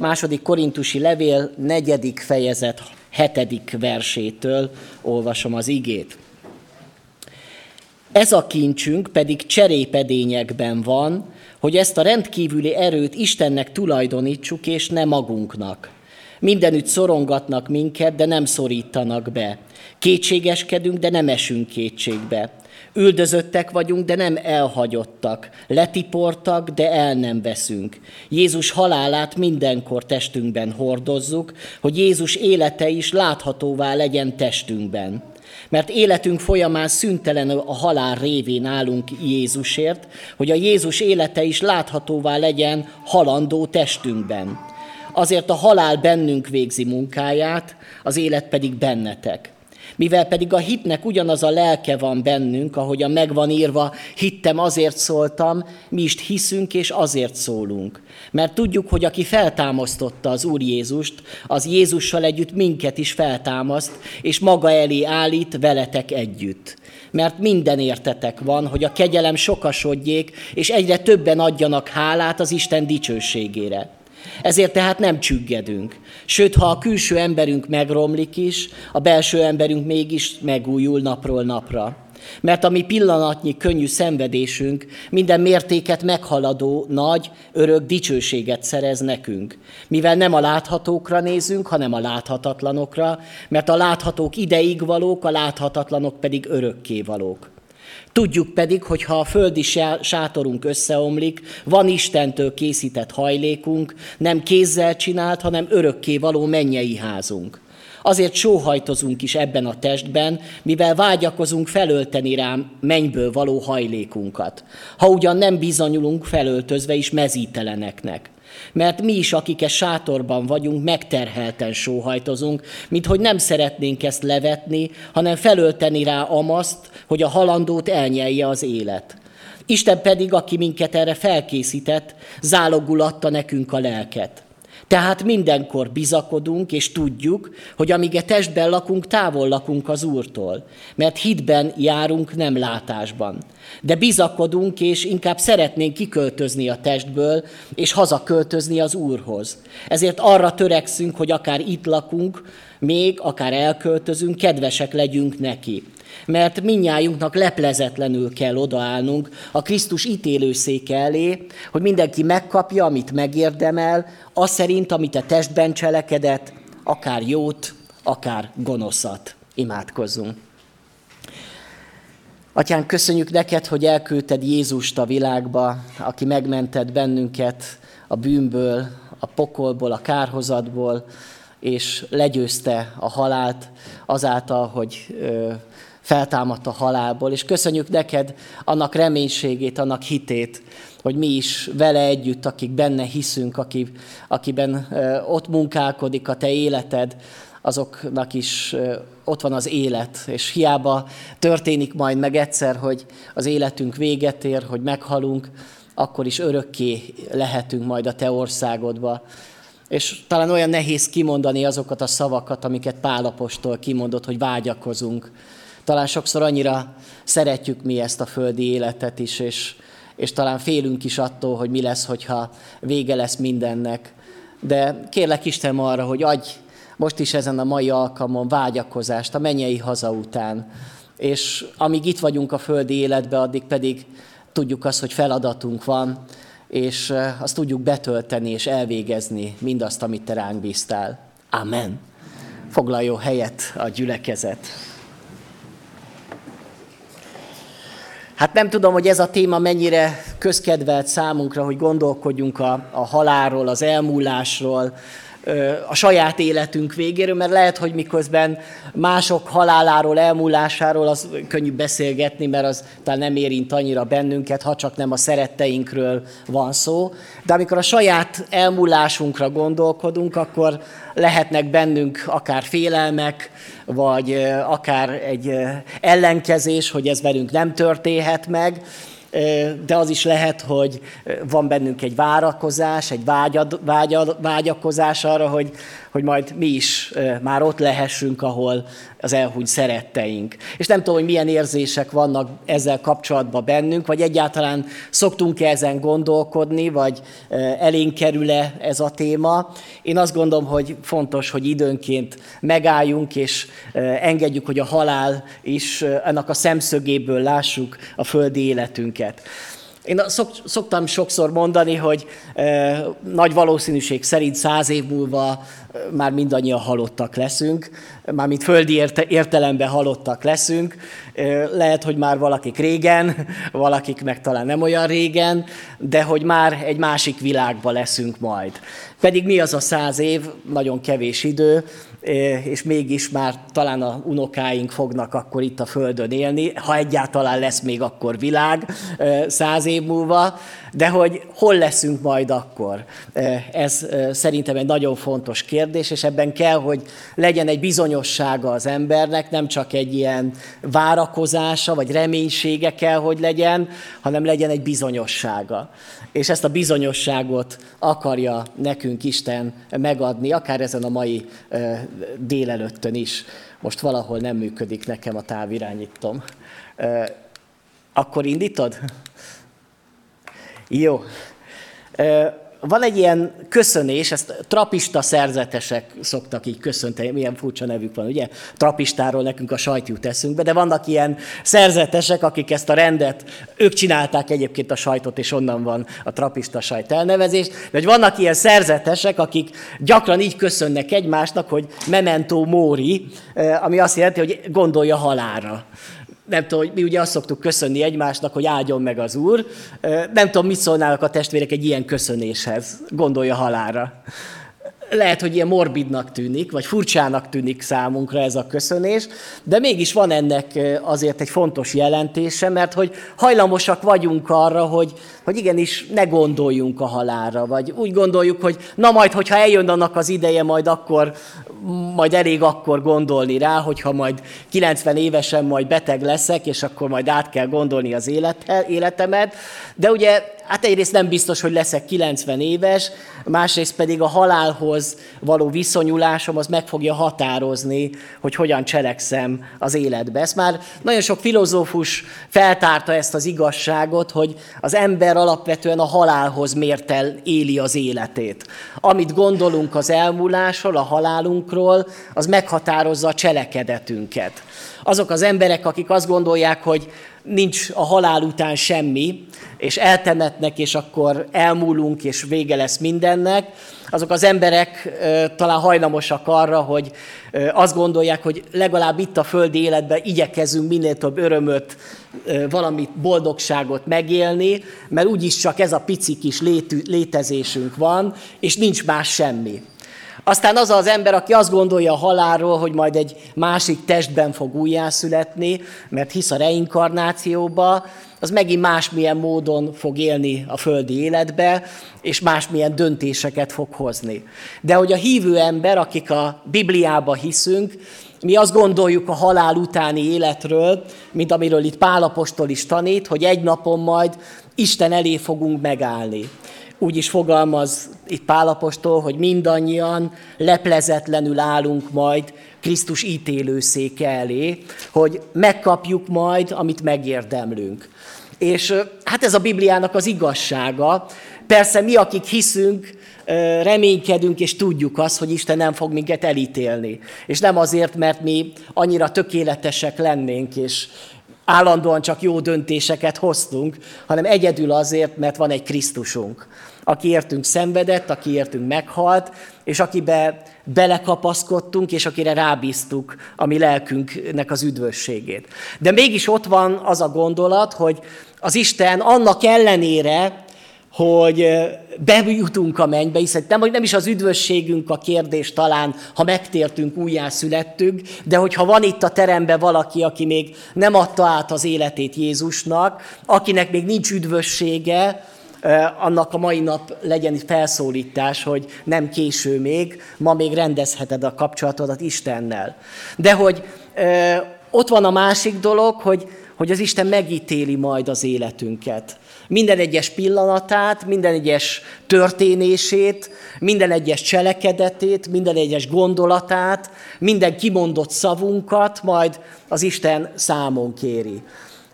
Második korintusi levél, negyedik fejezet, hetedik versétől olvasom az igét. Ez a kincsünk pedig cserépedényekben van, hogy ezt a rendkívüli erőt Istennek tulajdonítsuk, és ne magunknak. Mindenütt szorongatnak minket, de nem szorítanak be. Kétségeskedünk, de nem esünk kétségbe. Üldözöttek vagyunk, de nem elhagyottak. Letiportak, de el nem veszünk. Jézus halálát mindenkor testünkben hordozzuk, hogy Jézus élete is láthatóvá legyen testünkben. Mert életünk folyamán szüntelen a halál révén állunk Jézusért, hogy a Jézus élete is láthatóvá legyen halandó testünkben. Azért a halál bennünk végzi munkáját, az élet pedig bennetek. Mivel pedig a hitnek ugyanaz a lelke van bennünk, a megvan írva, hittem, azért szóltam, mi is hiszünk és azért szólunk. Mert tudjuk, hogy aki feltámasztotta az Úr Jézust, az Jézussal együtt minket is feltámaszt, és maga elé állít veletek együtt. Mert minden értetek van, hogy a kegyelem sokasodjék, és egyre többen adjanak hálát az Isten dicsőségére. Ezért tehát nem csüggedünk. Sőt, ha a külső emberünk megromlik is, a belső emberünk mégis megújul napról napra. Mert a mi pillanatnyi könnyű szenvedésünk minden mértéket meghaladó, nagy, örök dicsőséget szerez nekünk. Mivel nem a láthatókra nézünk, hanem a láthatatlanokra, mert a láthatók ideig valók, a láthatatlanok pedig örökké valók. Tudjuk pedig, hogy ha a földi sátorunk összeomlik, van Istentől készített hajlékunk, nem kézzel csinált, hanem örökké való mennyei házunk. Azért sóhajtozunk is ebben a testben, mivel vágyakozunk felölteni rám mennyből való hajlékunkat. Ha ugyan nem bizonyulunk felöltözve is mezíteleneknek. Mert mi is, akik e sátorban vagyunk, megterhelten sóhajtozunk, mint hogy nem szeretnénk ezt levetni, hanem felölteni rá amaszt, hogy a halandót elnyelje az élet. Isten pedig, aki minket erre felkészített, zálogul adta nekünk a lelket. Tehát mindenkor bizakodunk, és tudjuk, hogy amíg a testben lakunk, távol lakunk az Úrtól, mert hitben járunk, nem látásban. De bizakodunk, és inkább szeretnénk kiköltözni a testből, és hazaköltözni az Úrhoz. Ezért arra törekszünk, hogy akár itt lakunk, még akár elköltözünk, kedvesek legyünk neki mert minnyájunknak leplezetlenül kell odaállnunk a Krisztus ítélőszéke elé, hogy mindenki megkapja, amit megérdemel, az szerint, amit a testben cselekedett, akár jót, akár gonoszat. Imádkozzunk. Atyán, köszönjük neked, hogy elküldted Jézust a világba, aki megmentett bennünket a bűnből, a pokolból, a kárhozatból, és legyőzte a halált azáltal, hogy feltámadt a halálból, és köszönjük neked annak reménységét, annak hitét, hogy mi is vele együtt, akik benne hiszünk, akik, akiben ott munkálkodik a te életed, azoknak is ott van az élet, és hiába történik majd meg egyszer, hogy az életünk véget ér, hogy meghalunk, akkor is örökké lehetünk majd a te országodba. És talán olyan nehéz kimondani azokat a szavakat, amiket Pálapostól kimondott, hogy vágyakozunk talán sokszor annyira szeretjük mi ezt a földi életet is, és, és talán félünk is attól, hogy mi lesz, hogyha vége lesz mindennek. De kérlek Isten arra, hogy adj most is ezen a mai alkalmon vágyakozást a mennyei haza után. És amíg itt vagyunk a földi életbe, addig pedig tudjuk azt, hogy feladatunk van, és eh, azt tudjuk betölteni és elvégezni mindazt, amit te ránk bíztál. Amen. Foglaljon helyet a gyülekezet. Hát nem tudom, hogy ez a téma mennyire közkedvelt számunkra, hogy gondolkodjunk a, a halálról, az elmúlásról, a saját életünk végéről, mert lehet, hogy miközben mások haláláról, elmúlásáról az könnyű beszélgetni, mert az talán nem érint annyira bennünket, ha csak nem a szeretteinkről van szó. De amikor a saját elmúlásunkra gondolkodunk, akkor lehetnek bennünk akár félelmek, vagy akár egy ellenkezés, hogy ez velünk nem történhet meg, de az is lehet, hogy van bennünk egy várakozás, egy vágyad, vágyad, vágyakozás arra, hogy, hogy majd mi is már ott lehessünk, ahol az elhúny szeretteink. És nem tudom, hogy milyen érzések vannak ezzel kapcsolatban bennünk, vagy egyáltalán szoktunk-e ezen gondolkodni, vagy elénk kerül-e ez a téma. Én azt gondolom, hogy fontos, hogy időnként megálljunk, és engedjük, hogy a halál is ennek a szemszögéből lássuk a földi életünket. Én szok, szoktam sokszor mondani, hogy nagy valószínűség szerint száz év múlva már mindannyian halottak leszünk, mármint földi érte, értelemben halottak leszünk. Lehet, hogy már valakik régen, valakik meg talán nem olyan régen, de hogy már egy másik világba leszünk majd. Pedig mi az a száz év? Nagyon kevés idő, és mégis már talán a unokáink fognak akkor itt a Földön élni, ha egyáltalán lesz még akkor világ száz év múlva, de hogy hol leszünk majd akkor? Ez szerintem egy nagyon fontos kérdés, és ebben kell, hogy legyen egy bizonyossága az embernek, nem csak egy ilyen várakozása, vagy reménysége kell, hogy legyen, hanem legyen egy bizonyossága. És ezt a bizonyosságot akarja nekünk Isten megadni, akár ezen a mai délelőttön is. Most valahol nem működik nekem a távirányítom. Akkor indítod? Jó. Van egy ilyen köszönés, ezt trapista szerzetesek szoktak így köszönteni, milyen furcsa nevük van, ugye? Trapistáról nekünk a sajt jut eszünkbe, de vannak ilyen szerzetesek, akik ezt a rendet, ők csinálták egyébként a sajtot, és onnan van a trapista sajt elnevezés, de hogy vannak ilyen szerzetesek, akik gyakran így köszönnek egymásnak, hogy memento mori, ami azt jelenti, hogy gondolja halára nem tudom, mi ugye azt szoktuk köszönni egymásnak, hogy áldjon meg az Úr. Nem tudom, mit szólnának a testvérek egy ilyen köszönéshez. Gondolja halára lehet, hogy ilyen morbidnak tűnik, vagy furcsának tűnik számunkra ez a köszönés, de mégis van ennek azért egy fontos jelentése, mert hogy hajlamosak vagyunk arra, hogy, hogy igenis ne gondoljunk a halálra, vagy úgy gondoljuk, hogy na majd, hogyha eljön annak az ideje, majd akkor, majd elég akkor gondolni rá, hogyha majd 90 évesen majd beteg leszek, és akkor majd át kell gondolni az életemet. De ugye hát egyrészt nem biztos, hogy leszek 90 éves, másrészt pedig a halálhoz való viszonyulásom az meg fogja határozni, hogy hogyan cselekszem az életbe. Ezt már nagyon sok filozófus feltárta ezt az igazságot, hogy az ember alapvetően a halálhoz mértel éli az életét. Amit gondolunk az elmúlásról, a halálunkról, az meghatározza a cselekedetünket. Azok az emberek, akik azt gondolják, hogy nincs a halál után semmi, és eltemetnek, és akkor elmúlunk, és vége lesz mindennek, azok az emberek talán hajlamosak arra, hogy azt gondolják, hogy legalább itt a földi életben igyekezünk minél több örömöt, valamit boldogságot megélni, mert úgyis csak ez a pici kis létezésünk van, és nincs más semmi. Aztán az az ember, aki azt gondolja a halálról, hogy majd egy másik testben fog újjászületni, mert hisz a reinkarnációba, az megint másmilyen módon fog élni a földi életbe, és másmilyen döntéseket fog hozni. De hogy a hívő ember, akik a Bibliába hiszünk, mi azt gondoljuk a halál utáni életről, mint amiről itt Pálapostól is tanít, hogy egy napon majd Isten elé fogunk megállni úgy is fogalmaz itt Pálapostól, hogy mindannyian leplezetlenül állunk majd Krisztus ítélőszéke elé, hogy megkapjuk majd, amit megérdemlünk. És hát ez a Bibliának az igazsága. Persze mi, akik hiszünk, reménykedünk és tudjuk azt, hogy Isten nem fog minket elítélni. És nem azért, mert mi annyira tökéletesek lennénk, és állandóan csak jó döntéseket hoztunk, hanem egyedül azért, mert van egy Krisztusunk, aki értünk szenvedett, aki értünk meghalt, és akibe belekapaszkodtunk, és akire rábíztuk a mi lelkünknek az üdvösségét. De mégis ott van az a gondolat, hogy az Isten annak ellenére, hogy bejutunk a mennybe, hiszen nem, nem is az üdvösségünk a kérdés talán, ha megtértünk, újjászülettünk, de hogyha van itt a teremben valaki, aki még nem adta át az életét Jézusnak, akinek még nincs üdvössége, annak a mai nap legyen felszólítás, hogy nem késő még, ma még rendezheted a kapcsolatodat Istennel. De hogy ott van a másik dolog, hogy hogy az Isten megítéli majd az életünket. Minden egyes pillanatát, minden egyes történését, minden egyes cselekedetét, minden egyes gondolatát, minden kimondott szavunkat majd az Isten számon kéri.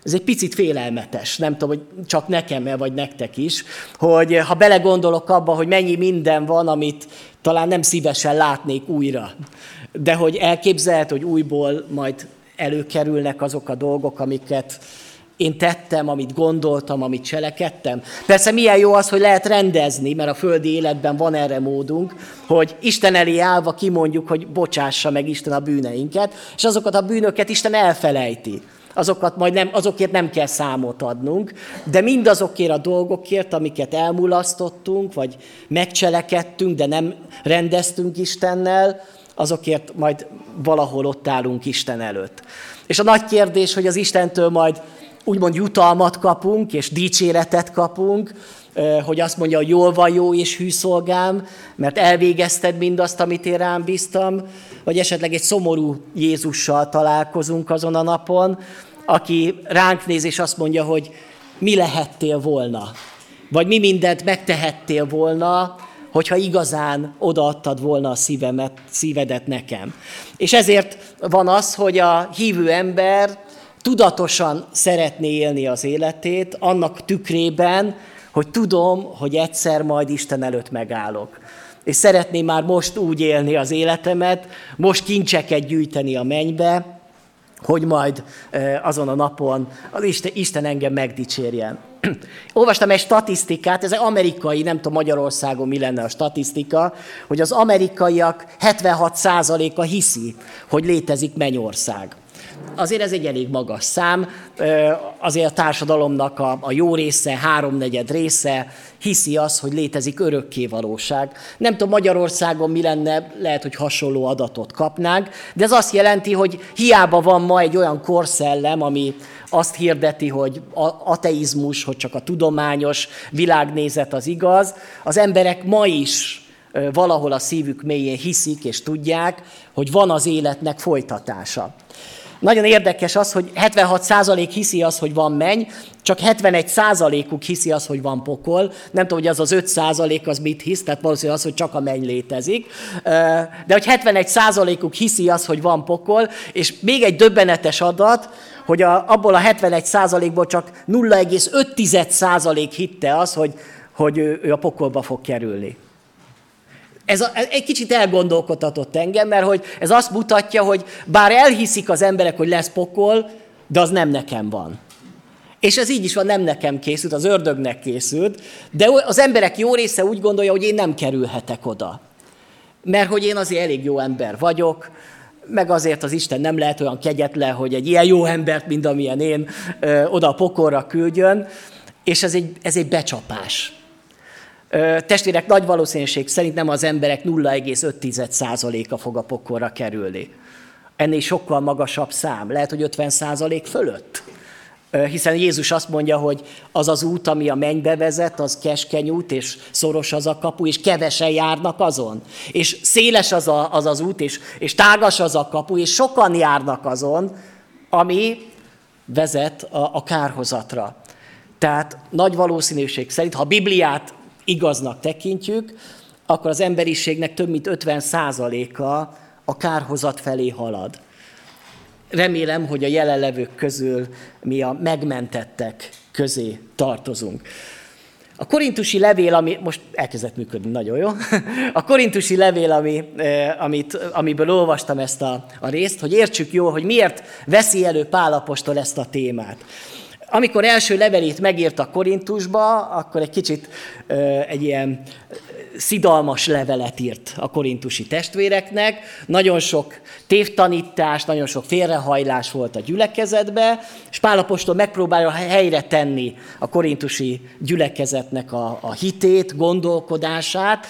Ez egy picit félelmetes, nem tudom, hogy csak nekem-e, vagy nektek is, hogy ha belegondolok abba, hogy mennyi minden van, amit talán nem szívesen látnék újra, de hogy elképzelhet, hogy újból majd előkerülnek azok a dolgok, amiket én tettem, amit gondoltam, amit cselekedtem. Persze milyen jó az, hogy lehet rendezni, mert a földi életben van erre módunk, hogy Isten elé állva kimondjuk, hogy bocsássa meg Isten a bűneinket, és azokat a bűnöket Isten elfelejti. Azokat majd nem, azokért nem kell számot adnunk, de mindazokért a dolgokért, amiket elmulasztottunk, vagy megcselekedtünk, de nem rendeztünk Istennel, azokért majd valahol ott állunk Isten előtt. És a nagy kérdés, hogy az Istentől majd úgymond jutalmat kapunk, és dicséretet kapunk, hogy azt mondja, hogy jól van jó és hű szolgám, mert elvégezted mindazt, amit én rám bíztam, vagy esetleg egy szomorú Jézussal találkozunk azon a napon, aki ránk néz és azt mondja, hogy mi lehettél volna, vagy mi mindent megtehettél volna, hogyha igazán odaadtad volna a szívemet, szívedet nekem. És ezért van az, hogy a hívő ember tudatosan szeretné élni az életét, annak tükrében, hogy tudom, hogy egyszer majd Isten előtt megállok. És szeretném már most úgy élni az életemet, most kincseket gyűjteni a mennybe, hogy majd azon a napon az Isten, Isten engem megdicsérjen. Olvastam egy statisztikát, ez egy amerikai, nem tudom Magyarországon mi lenne a statisztika, hogy az amerikaiak 76%-a hiszi, hogy létezik mennyország azért ez egy elég magas szám, azért a társadalomnak a, jó része, háromnegyed része hiszi azt, hogy létezik örökké valóság. Nem tudom, Magyarországon mi lenne, lehet, hogy hasonló adatot kapnánk, de ez azt jelenti, hogy hiába van ma egy olyan korszellem, ami azt hirdeti, hogy ateizmus, hogy csak a tudományos világnézet az igaz, az emberek ma is valahol a szívük mélyén hiszik és tudják, hogy van az életnek folytatása. Nagyon érdekes az, hogy 76% hiszi az, hogy van menny, csak 71%-uk hiszi az, hogy van pokol. Nem tudom, hogy az az 5% az mit hisz, tehát valószínűleg az, hogy csak a menny létezik. De hogy 71%-uk hiszi az, hogy van pokol, és még egy döbbenetes adat, hogy a, abból a 71%-ból csak 0,5% hitte az, hogy, hogy ő, ő a pokolba fog kerülni. Ez, a, egy kicsit elgondolkodhatott engem, mert hogy ez azt mutatja, hogy bár elhiszik az emberek, hogy lesz pokol, de az nem nekem van. És ez így is van, nem nekem készült, az ördögnek készült, de az emberek jó része úgy gondolja, hogy én nem kerülhetek oda. Mert hogy én azért elég jó ember vagyok, meg azért az Isten nem lehet olyan kegyetlen, hogy egy ilyen jó embert, mint amilyen én, ö, oda a pokorra küldjön, és ez egy, ez egy becsapás. Testvérek, nagy valószínűség szerint nem az emberek 0,5%-a fog a pokorra kerülni. Ennél sokkal magasabb szám, lehet, hogy 50% fölött. Hiszen Jézus azt mondja, hogy az az út, ami a mennybe vezet, az keskeny út, és szoros az a kapu, és kevesen járnak azon. És széles az a, az, az út, és, és tágas az a kapu, és sokan járnak azon, ami vezet a, a kárhozatra. Tehát nagy valószínűség szerint, ha Bibliát igaznak tekintjük, akkor az emberiségnek több mint 50 a a kárhozat felé halad. Remélem, hogy a jelenlevők közül mi a megmentettek közé tartozunk. A korintusi levél, ami most elkezdett működni, nagyon jó. A korintusi levél, ami, eh, amit, amiből olvastam ezt a, a részt, hogy értsük jól, hogy miért veszi elő Pálapostól ezt a témát amikor első levelét megírta Korintusba, akkor egy kicsit egy ilyen szidalmas levelet írt a korintusi testvéreknek. Nagyon sok tévtanítás, nagyon sok félrehajlás volt a gyülekezetbe, és Pálapostól megpróbálja helyre tenni a korintusi gyülekezetnek a, a hitét, gondolkodását,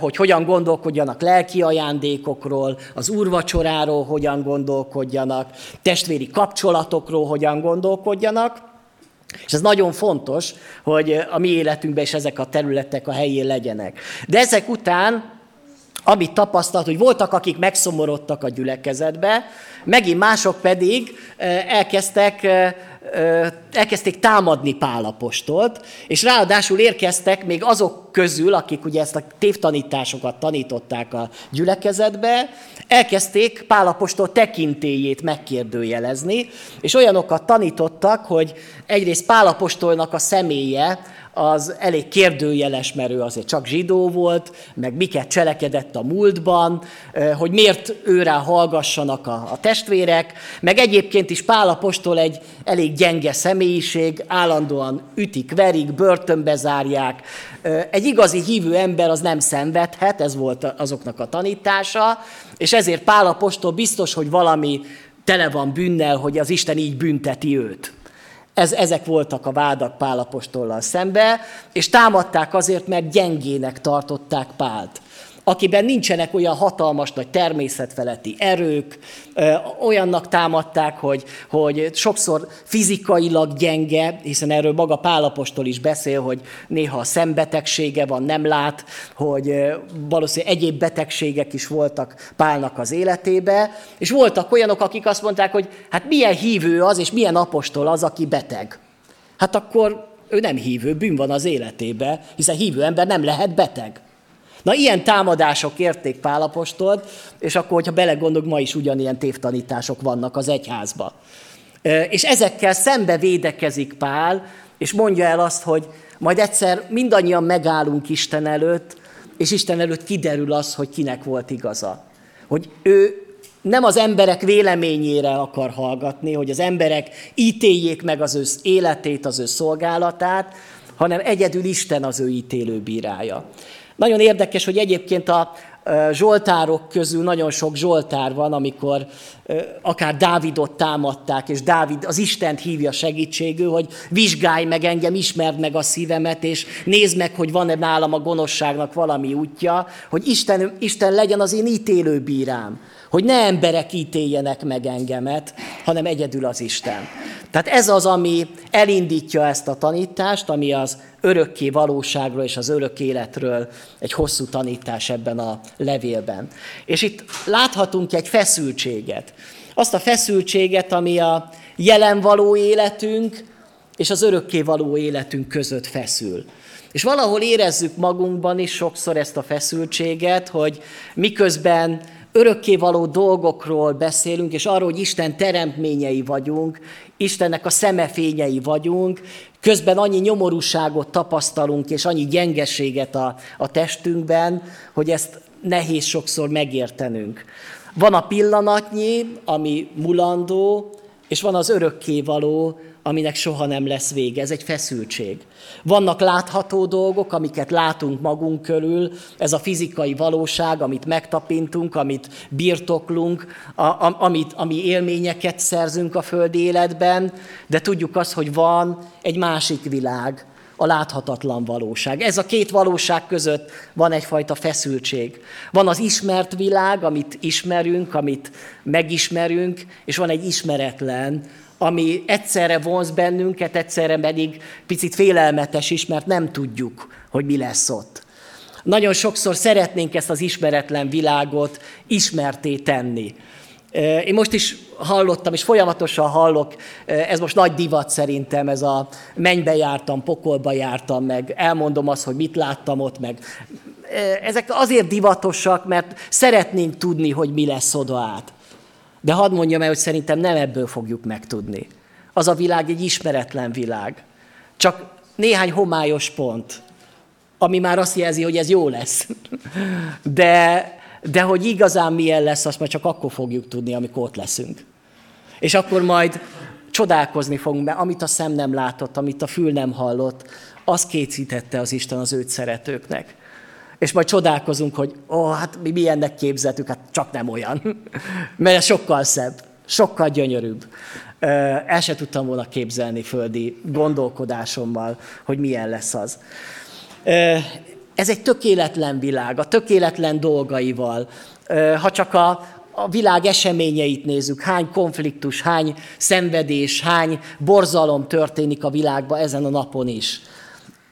hogy hogyan gondolkodjanak lelki ajándékokról, az úrvacsoráról hogyan gondolkodjanak, testvéri kapcsolatokról hogyan gondolkodjanak, és ez nagyon fontos, hogy a mi életünkben is ezek a területek a helyén legyenek. De ezek után amit tapasztalt, hogy voltak, akik megszomorodtak a gyülekezetbe, megint mások pedig elkezdtek elkezdték támadni Pálapostolt, és ráadásul érkeztek még azok közül, akik ugye ezt a tévtanításokat tanították a gyülekezetbe, elkezdték Pálapostól tekintélyét megkérdőjelezni, és olyanokat tanítottak, hogy egyrészt Pálapostolnak a személye az elég kérdőjeles, mert ő azért csak zsidó volt, meg miket cselekedett a múltban, hogy miért őrá hallgassanak a, a testvérek, meg egyébként is Pálapostól egy elég gyenge személyiség, állandóan ütik, verik, börtönbe zárják. Egy igazi hívő ember az nem szenvedhet, ez volt azoknak a tanítása, és ezért Pálapostól biztos, hogy valami tele van bűnnel, hogy az Isten így bünteti őt. Ez, ezek voltak a vádak Pálapostollal szembe, és támadták azért, mert gyengének tartották Pált akiben nincsenek olyan hatalmas nagy természetfeletti erők, olyannak támadták, hogy, hogy sokszor fizikailag gyenge, hiszen erről maga Pálapostól is beszél, hogy néha szembetegsége van, nem lát, hogy valószínűleg egyéb betegségek is voltak Pálnak az életébe, és voltak olyanok, akik azt mondták, hogy hát milyen hívő az, és milyen apostol az, aki beteg. Hát akkor ő nem hívő, bűn van az életébe, hiszen hívő ember nem lehet beteg. Na, ilyen támadások érték Pálapostolt, és akkor, hogyha belegondolunk, ma is ugyanilyen tévtanítások vannak az egyházba. És ezekkel szembe védekezik Pál, és mondja el azt, hogy majd egyszer mindannyian megállunk Isten előtt, és Isten előtt kiderül az, hogy kinek volt igaza. Hogy ő nem az emberek véleményére akar hallgatni, hogy az emberek ítéljék meg az ő életét, az ő szolgálatát, hanem egyedül Isten az ő ítélő bírája. Nagyon érdekes, hogy egyébként a zsoltárok közül nagyon sok zsoltár van, amikor akár Dávidot támadták, és Dávid az Istent hívja segítségül, hogy vizsgálj meg engem, ismerd meg a szívemet, és nézd meg, hogy van-e nálam a gonoszságnak valami útja, hogy Isten, Isten legyen az én ítélő bírám, hogy ne emberek ítéljenek meg engemet, hanem egyedül az Isten. Tehát ez az, ami elindítja ezt a tanítást, ami az örökké valóságról és az örök életről egy hosszú tanítás ebben a levélben. És itt láthatunk egy feszültséget. Azt a feszültséget, ami a jelen való életünk és az örökké való életünk között feszül. És valahol érezzük magunkban is sokszor ezt a feszültséget, hogy miközben örökkévaló dolgokról beszélünk, és arról, hogy Isten teremtményei vagyunk, Istennek a szemefényei vagyunk, közben annyi nyomorúságot tapasztalunk, és annyi gyengeséget a, a testünkben, hogy ezt nehéz sokszor megértenünk. Van a pillanatnyi, ami mulandó, és van az örökkévaló, aminek soha nem lesz vége. Ez egy feszültség. Vannak látható dolgok, amiket látunk magunk körül, ez a fizikai valóság, amit megtapintunk, amit birtoklunk, a, a, amit, ami élményeket szerzünk a földi életben, de tudjuk azt, hogy van egy másik világ, a láthatatlan valóság. Ez a két valóság között van egyfajta feszültség. Van az ismert világ, amit ismerünk, amit megismerünk, és van egy ismeretlen, ami egyszerre vonz bennünket, egyszerre pedig picit félelmetes is, mert nem tudjuk, hogy mi lesz ott. Nagyon sokszor szeretnénk ezt az ismeretlen világot ismerté tenni. Én most is hallottam, és folyamatosan hallok, ez most nagy divat szerintem, ez a mennybe jártam, pokolba jártam, meg elmondom azt, hogy mit láttam ott, meg ezek azért divatosak, mert szeretnénk tudni, hogy mi lesz oda át. De hadd mondjam el, hogy szerintem nem ebből fogjuk megtudni. Az a világ egy ismeretlen világ. Csak néhány homályos pont, ami már azt jelzi, hogy ez jó lesz. De, de hogy igazán milyen lesz, azt majd csak akkor fogjuk tudni, amikor ott leszünk. És akkor majd csodálkozni fogunk, mert amit a szem nem látott, amit a fül nem hallott, az készítette az Isten az őt szeretőknek. És majd csodálkozunk, hogy ó, hát mi milyennek képzeltük, hát csak nem olyan. Mert ez sokkal szebb, sokkal gyönyörűbb. El se tudtam volna képzelni földi gondolkodásommal, hogy milyen lesz az. Ez egy tökéletlen világ, a tökéletlen dolgaival. Ha csak a, a világ eseményeit nézzük, hány konfliktus, hány szenvedés, hány borzalom történik a világban ezen a napon is.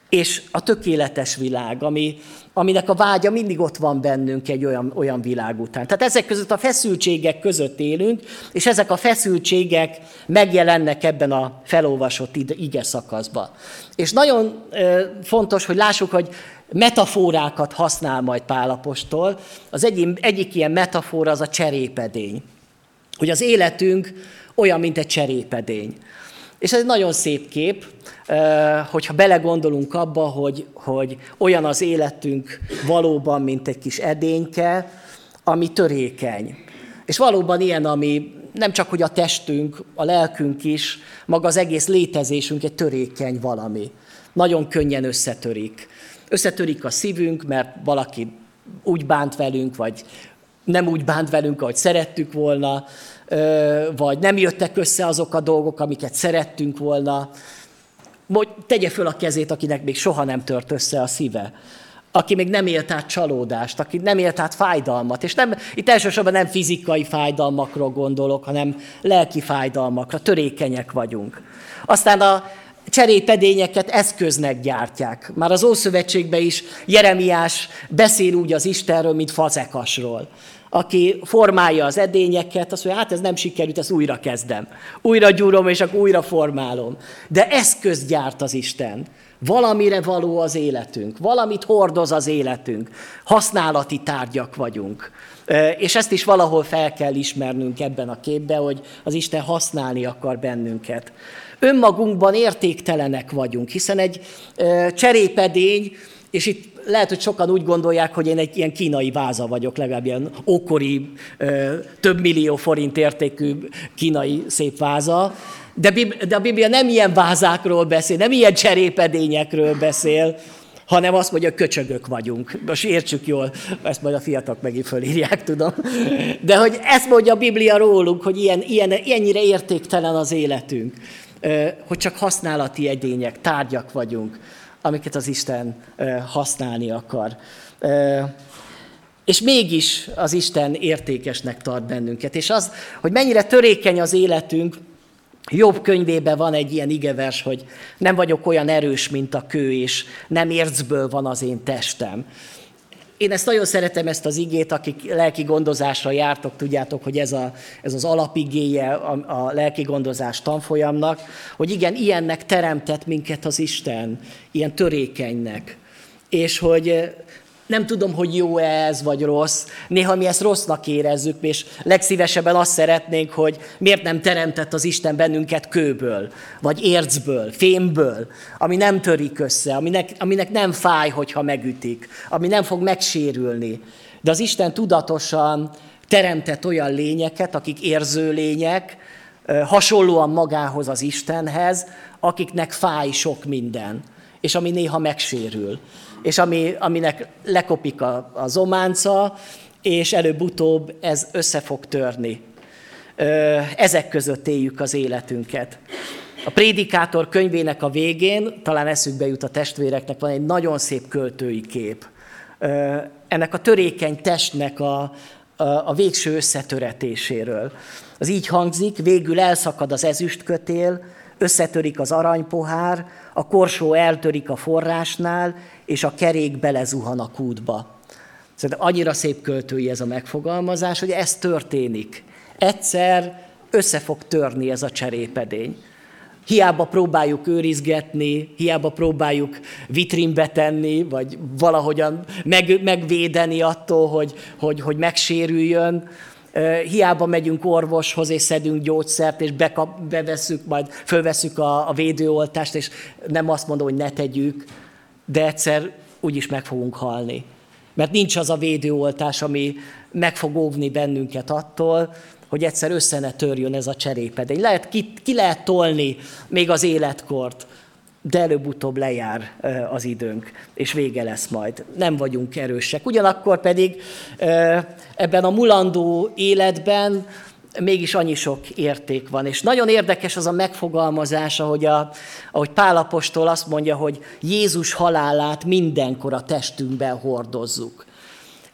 és a tökéletes világ, ami, aminek a vágya mindig ott van bennünk egy olyan, olyan világ után. Tehát ezek között a feszültségek között élünk, és ezek a feszültségek megjelennek ebben a felolvasott ige szakaszban. És nagyon fontos, hogy lássuk, hogy metaforákat használ majd Pálapostól. Az egyik, egyik ilyen metafora az a cserépedény. Hogy az életünk olyan, mint egy cserépedény. És ez egy nagyon szép kép, hogyha belegondolunk abba, hogy, hogy olyan az életünk valóban, mint egy kis edényke, ami törékeny. És valóban ilyen, ami nem csak, hogy a testünk, a lelkünk is, maga az egész létezésünk egy törékeny valami. Nagyon könnyen összetörik. Összetörik a szívünk, mert valaki úgy bánt velünk, vagy nem úgy bánt velünk, ahogy szerettük volna, vagy nem jöttek össze azok a dolgok, amiket szerettünk volna. Tegye föl a kezét, akinek még soha nem tört össze a szíve aki még nem élt át csalódást, aki nem élt át fájdalmat. És nem, itt elsősorban nem fizikai fájdalmakról gondolok, hanem lelki fájdalmakra, törékenyek vagyunk. Aztán a cserépedényeket eszköznek gyártják. Már az Ószövetségben is Jeremiás beszél úgy az Istenről, mint fazekasról aki formálja az edényeket, azt mondja, hát ez nem sikerült, ezt újra kezdem. Újra gyúrom, és akkor újra formálom. De eszközt gyárt az Isten. Valamire való az életünk, valamit hordoz az életünk. Használati tárgyak vagyunk. És ezt is valahol fel kell ismernünk ebben a képben, hogy az Isten használni akar bennünket. Önmagunkban értéktelenek vagyunk, hiszen egy cserépedény, és itt lehet, hogy sokan úgy gondolják, hogy én egy ilyen kínai váza vagyok, legalább ilyen ókori, több millió forint értékű kínai szép váza, de, de a Biblia nem ilyen vázákról beszél, nem ilyen cserépedényekről beszél, hanem azt mondja, köcsögök vagyunk. Most értsük jól, ezt majd a fiatalok megint fölírják, tudom. De hogy ezt mondja a Biblia rólunk, hogy ilyen, ilyen, ennyire értéktelen az életünk, hogy csak használati edények, tárgyak vagyunk amiket az Isten használni akar. És mégis az Isten értékesnek tart bennünket. És az, hogy mennyire törékeny az életünk, Jobb könyvében van egy ilyen igevers, hogy nem vagyok olyan erős, mint a kő, és nem ércből van az én testem. Én ezt nagyon szeretem, ezt az igét, akik lelki gondozásra jártok, tudjátok, hogy ez, a, ez az alapigéje a, a lelki gondozás tanfolyamnak, hogy igen, ilyennek teremtett minket az Isten, ilyen törékenynek. És hogy nem tudom, hogy jó ez vagy rossz. Néha mi ezt rossznak érezzük, és legszívesebben azt szeretnénk, hogy miért nem teremtett az Isten bennünket kőből, vagy ércből, fémből, ami nem törik össze, aminek, aminek nem fáj, hogyha megütik, ami nem fog megsérülni. De az Isten tudatosan teremtett olyan lényeket, akik érző lények, hasonlóan magához az Istenhez, akiknek fáj sok minden, és ami néha megsérül és ami, aminek lekopik a, a zománca, és előbb-utóbb ez össze fog törni. Ezek között éljük az életünket. A Prédikátor könyvének a végén, talán eszükbe jut a testvéreknek, van egy nagyon szép költői kép. Ennek a törékeny testnek a, a, a végső összetöretéséről. Az így hangzik, végül elszakad az ezüstkötél, összetörik az aranypohár, a korsó eltörik a forrásnál, és a kerék belezuhan a kútba. Szerintem annyira szép költői ez a megfogalmazás, hogy ez történik. Egyszer össze fog törni ez a cserépedény. Hiába próbáljuk őrizgetni, hiába próbáljuk vitrínbe tenni, vagy valahogyan meg, megvédeni attól, hogy, hogy, hogy megsérüljön, hiába megyünk orvoshoz, és szedünk gyógyszert, és bekap, bevesszük, majd fölveszük a, a védőoltást, és nem azt mondom, hogy ne tegyük, de egyszer úgyis meg fogunk halni. Mert nincs az a védőoltás, ami meg fog óvni bennünket attól, hogy egyszer össze ne törjön ez a cserépedény. Lehet, ki, ki lehet tolni még az életkort, de előbb-utóbb lejár az időnk, és vége lesz majd. Nem vagyunk erősek. Ugyanakkor pedig ebben a mulandó életben mégis annyi sok érték van. És nagyon érdekes az a megfogalmazás, ahogy, a, ahogy Pálapostól azt mondja, hogy Jézus halálát mindenkor a testünkben hordozzuk.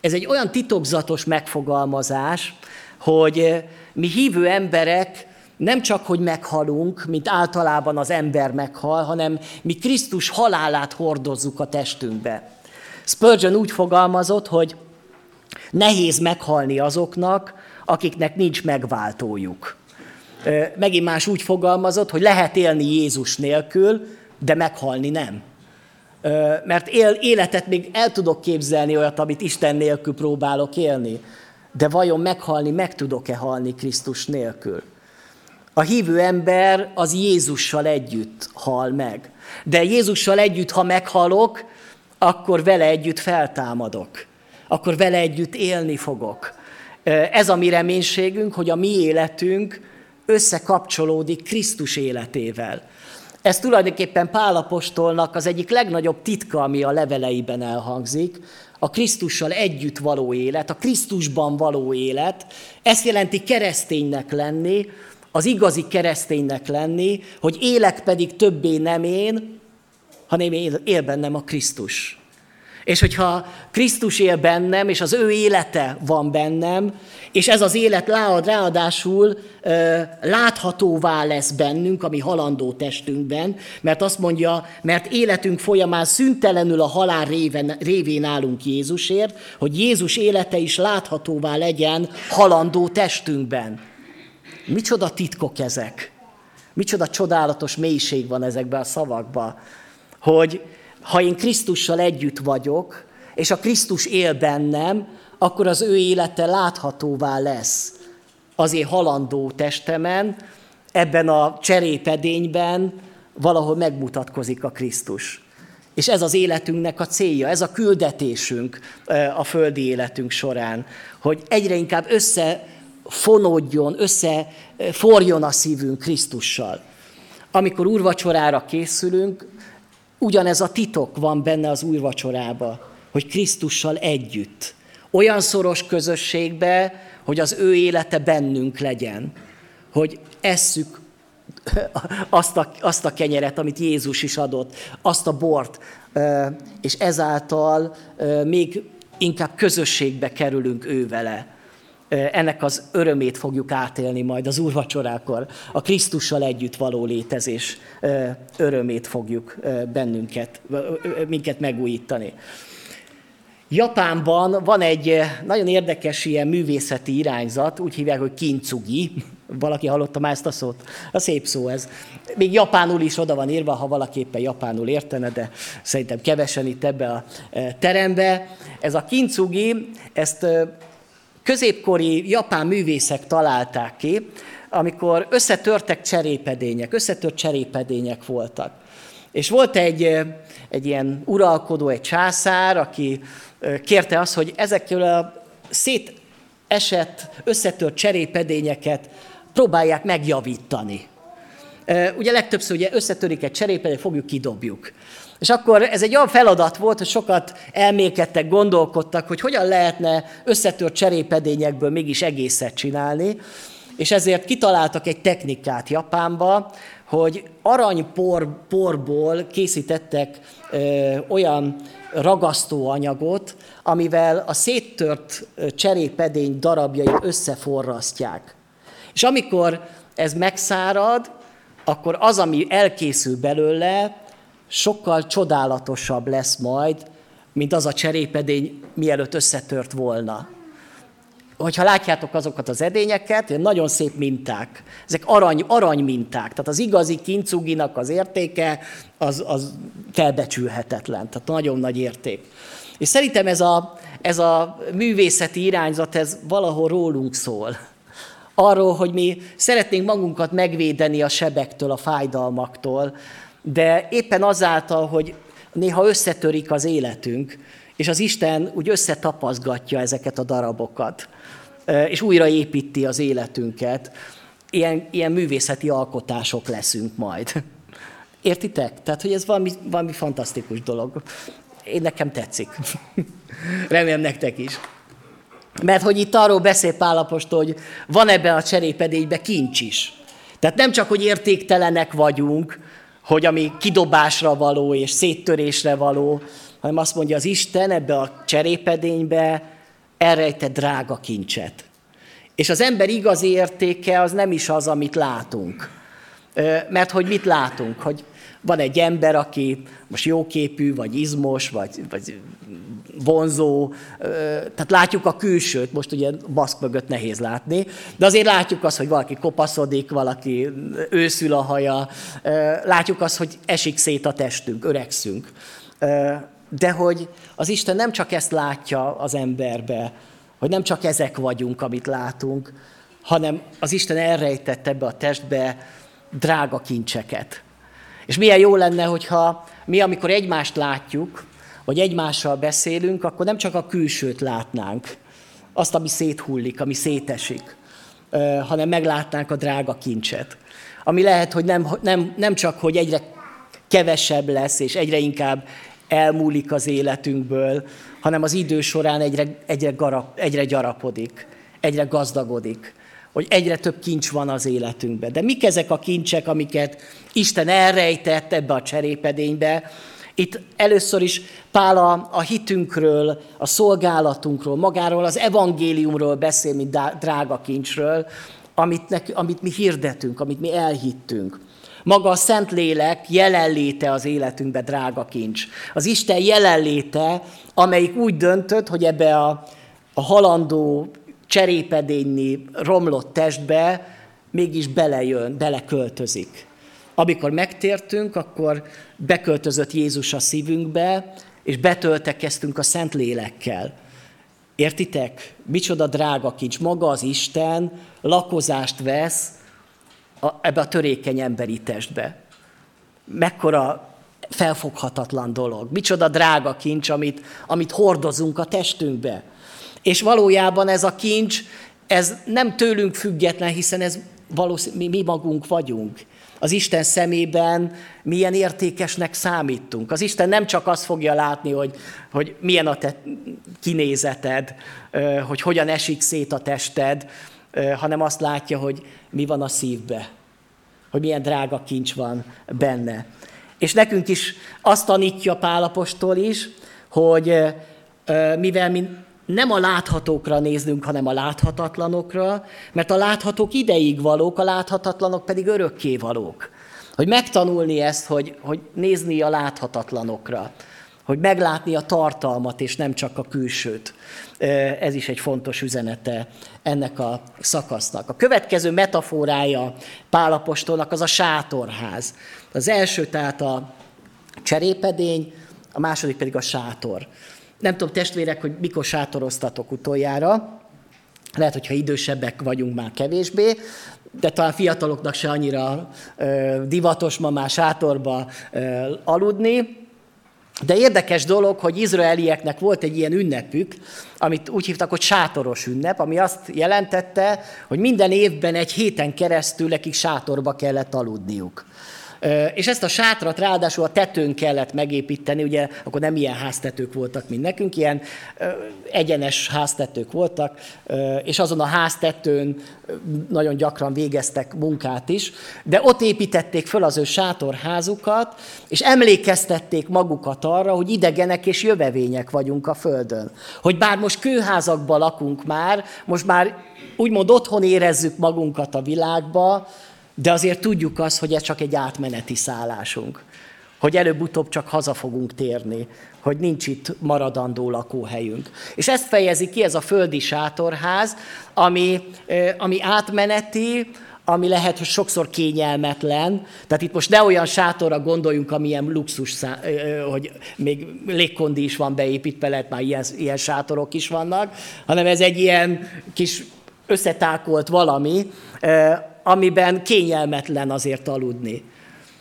Ez egy olyan titokzatos megfogalmazás, hogy mi hívő emberek nem csak, hogy meghalunk, mint általában az ember meghal, hanem mi Krisztus halálát hordozzuk a testünkbe. Spurgeon úgy fogalmazott, hogy nehéz meghalni azoknak, akiknek nincs megváltójuk. Megint más úgy fogalmazott, hogy lehet élni Jézus nélkül, de meghalni nem. Mert él, életet még el tudok képzelni olyat, amit Isten nélkül próbálok élni. De vajon meghalni, meg tudok-e halni Krisztus nélkül? A hívő ember az Jézussal együtt hal meg. De Jézussal együtt, ha meghalok, akkor vele együtt feltámadok. Akkor vele együtt élni fogok. Ez a mi reménységünk, hogy a mi életünk összekapcsolódik Krisztus életével. Ez tulajdonképpen Pálapostolnak az egyik legnagyobb titka, ami a leveleiben elhangzik, a Krisztussal együtt való élet, a Krisztusban való élet. Ezt jelenti kereszténynek lenni, az igazi kereszténynek lenni, hogy élek pedig többé nem én, hanem él, él bennem a Krisztus. És hogyha Krisztus él bennem, és az ő élete van bennem, és ez az élet ráadásul láthatóvá lesz bennünk, ami halandó testünkben, mert azt mondja, mert életünk folyamán szüntelenül a halál réven, révén állunk Jézusért, hogy Jézus élete is láthatóvá legyen halandó testünkben. Micsoda titkok ezek? Micsoda csodálatos mélység van ezekben a szavakban, hogy ha én Krisztussal együtt vagyok, és a Krisztus él bennem, akkor az ő élete láthatóvá lesz az én halandó testemen, ebben a cserépedényben valahol megmutatkozik a Krisztus. És ez az életünknek a célja, ez a küldetésünk a földi életünk során, hogy egyre inkább összefonódjon, összeforjon a szívünk Krisztussal. Amikor úrvacsorára készülünk, ugyanez a titok van benne az úrvacsorába, hogy Krisztussal együtt. Olyan szoros közösségbe, hogy az ő élete bennünk legyen, hogy esszük azt a, azt a kenyeret, amit Jézus is adott, azt a bort, és ezáltal még inkább közösségbe kerülünk ő vele. Ennek az örömét fogjuk átélni majd az úrvacsorákor. A Krisztussal együtt való létezés örömét fogjuk bennünket, minket megújítani. Japánban van egy nagyon érdekes ilyen művészeti irányzat, úgy hívják, hogy kincugi. Valaki hallotta már ezt a szót? A szép szó ez. Még japánul is oda van írva, ha valaki éppen japánul értene, de szerintem kevesen itt ebbe a terembe. Ez a kincugi, ezt középkori japán művészek találták ki, amikor összetörtek cserépedények, összetört cserépedények voltak. És volt egy, egy ilyen uralkodó, egy császár, aki kérte azt, hogy ezekkel a szétesett, összetört cserépedényeket próbálják megjavítani. Ugye legtöbbször ugye összetörik egy cserépedényt, fogjuk, kidobjuk. És akkor ez egy olyan feladat volt, hogy sokat elmélkedtek, gondolkodtak, hogy hogyan lehetne összetört cserépedényekből mégis egészet csinálni, és ezért kitaláltak egy technikát Japánba, hogy aranyporból készítettek ö, olyan ragasztóanyagot, amivel a széttört cserépedény darabjait összeforrasztják. És amikor ez megszárad, akkor az, ami elkészül belőle, sokkal csodálatosabb lesz majd, mint az a cserépedény, mielőtt összetört volna hogyha látjátok azokat az edényeket, nagyon szép minták. Ezek arany, arany minták. Tehát az igazi kincuginak az értéke az, az felbecsülhetetlen. Tehát nagyon nagy érték. És szerintem ez a, ez a művészeti irányzat, ez valahol rólunk szól. Arról, hogy mi szeretnénk magunkat megvédeni a sebektől, a fájdalmaktól, de éppen azáltal, hogy néha összetörik az életünk, és az Isten úgy összetapazgatja ezeket a darabokat és újraépíti az életünket. Ilyen, ilyen művészeti alkotások leszünk majd. Értitek? Tehát, hogy ez valami, valami fantasztikus dolog. Én nekem tetszik. Remélem nektek is. Mert hogy itt arról beszél Pálapostól, hogy van ebben a cserépedényben kincs is. Tehát nem csak, hogy értéktelenek vagyunk, hogy ami kidobásra való és széttörésre való, hanem azt mondja az Isten ebbe a cserépedénybe, elrejtett drága kincset. És az ember igazi értéke az nem is az, amit látunk. Mert hogy mit látunk? Hogy van egy ember, aki most jóképű, vagy izmos, vagy, vagy vonzó, tehát látjuk a külsőt, most ugye baszk mögött nehéz látni, de azért látjuk azt, hogy valaki kopaszodik, valaki őszül a haja, látjuk azt, hogy esik szét a testünk, öregszünk. De hogy az Isten nem csak ezt látja az emberbe, hogy nem csak ezek vagyunk, amit látunk, hanem az Isten elrejtett ebbe a testbe drága kincseket. És milyen jó lenne, hogyha mi, amikor egymást látjuk, vagy egymással beszélünk, akkor nem csak a külsőt látnánk, azt, ami széthullik, ami szétesik, hanem meglátnánk a drága kincset. Ami lehet, hogy nem, nem, nem csak, hogy egyre kevesebb lesz, és egyre inkább elmúlik az életünkből, hanem az idő során egyre, egyre, garap, egyre gyarapodik, egyre gazdagodik, hogy egyre több kincs van az életünkben. De mik ezek a kincsek, amiket Isten elrejtett ebbe a cserépedénybe, itt először is Pál a, a hitünkről, a szolgálatunkról, magáról az evangéliumról beszél, mint drága kincsről, amit, nek, amit mi hirdetünk, amit mi elhittünk. Maga a Szentlélek jelenléte az életünkbe drága kincs. Az Isten jelenléte, amelyik úgy döntött, hogy ebbe a, a halandó cserépedényi romlott testbe mégis belejön, beleköltözik. Amikor megtértünk, akkor beköltözött Jézus a szívünkbe, és betöltekeztünk a Szent Lélekkel. Értitek? Micsoda drága kincs. Maga az Isten lakozást vesz a, ebbe a törékeny emberi testbe. Mekkora felfoghatatlan dolog. Micsoda drága kincs, amit, amit hordozunk a testünkbe. És valójában ez a kincs, ez nem tőlünk független, hiszen ez valószínűleg mi, mi magunk vagyunk az Isten szemében milyen értékesnek számítunk. Az Isten nem csak azt fogja látni, hogy, hogy milyen a te kinézeted, hogy hogyan esik szét a tested, hanem azt látja, hogy mi van a szívbe, hogy milyen drága kincs van benne. És nekünk is azt tanítja Pálapostól is, hogy mivel mi nem a láthatókra néznünk, hanem a láthatatlanokra, mert a láthatók ideig valók, a láthatatlanok pedig örökké valók. Hogy megtanulni ezt, hogy, hogy nézni a láthatatlanokra, hogy meglátni a tartalmat, és nem csak a külsőt. Ez is egy fontos üzenete ennek a szakasznak. A következő metaforája Pálapostolnak az a sátorház. Az első tehát a cserépedény, a második pedig a sátor. Nem tudom, testvérek, hogy mikor sátoroztatok utoljára. Lehet, hogyha idősebbek vagyunk már kevésbé, de talán fiataloknak se annyira ö, divatos ma már sátorba ö, aludni. De érdekes dolog, hogy izraelieknek volt egy ilyen ünnepük, amit úgy hívtak, hogy sátoros ünnep, ami azt jelentette, hogy minden évben egy héten keresztül nekik sátorba kellett aludniuk. És ezt a sátrat ráadásul a tetőn kellett megépíteni, ugye akkor nem ilyen háztetők voltak, mint nekünk, ilyen egyenes háztetők voltak, és azon a háztetőn nagyon gyakran végeztek munkát is, de ott építették föl az ő sátorházukat, és emlékeztették magukat arra, hogy idegenek és jövevények vagyunk a Földön. Hogy bár most kőházakban lakunk már, most már úgymond otthon érezzük magunkat a világba, de azért tudjuk azt, hogy ez csak egy átmeneti szállásunk. Hogy előbb-utóbb csak haza fogunk térni, hogy nincs itt maradandó lakóhelyünk. És ezt fejezi ki ez a földi sátorház, ami, ami átmeneti, ami lehet, hogy sokszor kényelmetlen. Tehát itt most ne olyan sátorra gondoljunk, amilyen luxus, hogy még légkondi is van beépítve, lehet már ilyen, ilyen sátorok is vannak, hanem ez egy ilyen kis összetákolt valami, amiben kényelmetlen azért aludni.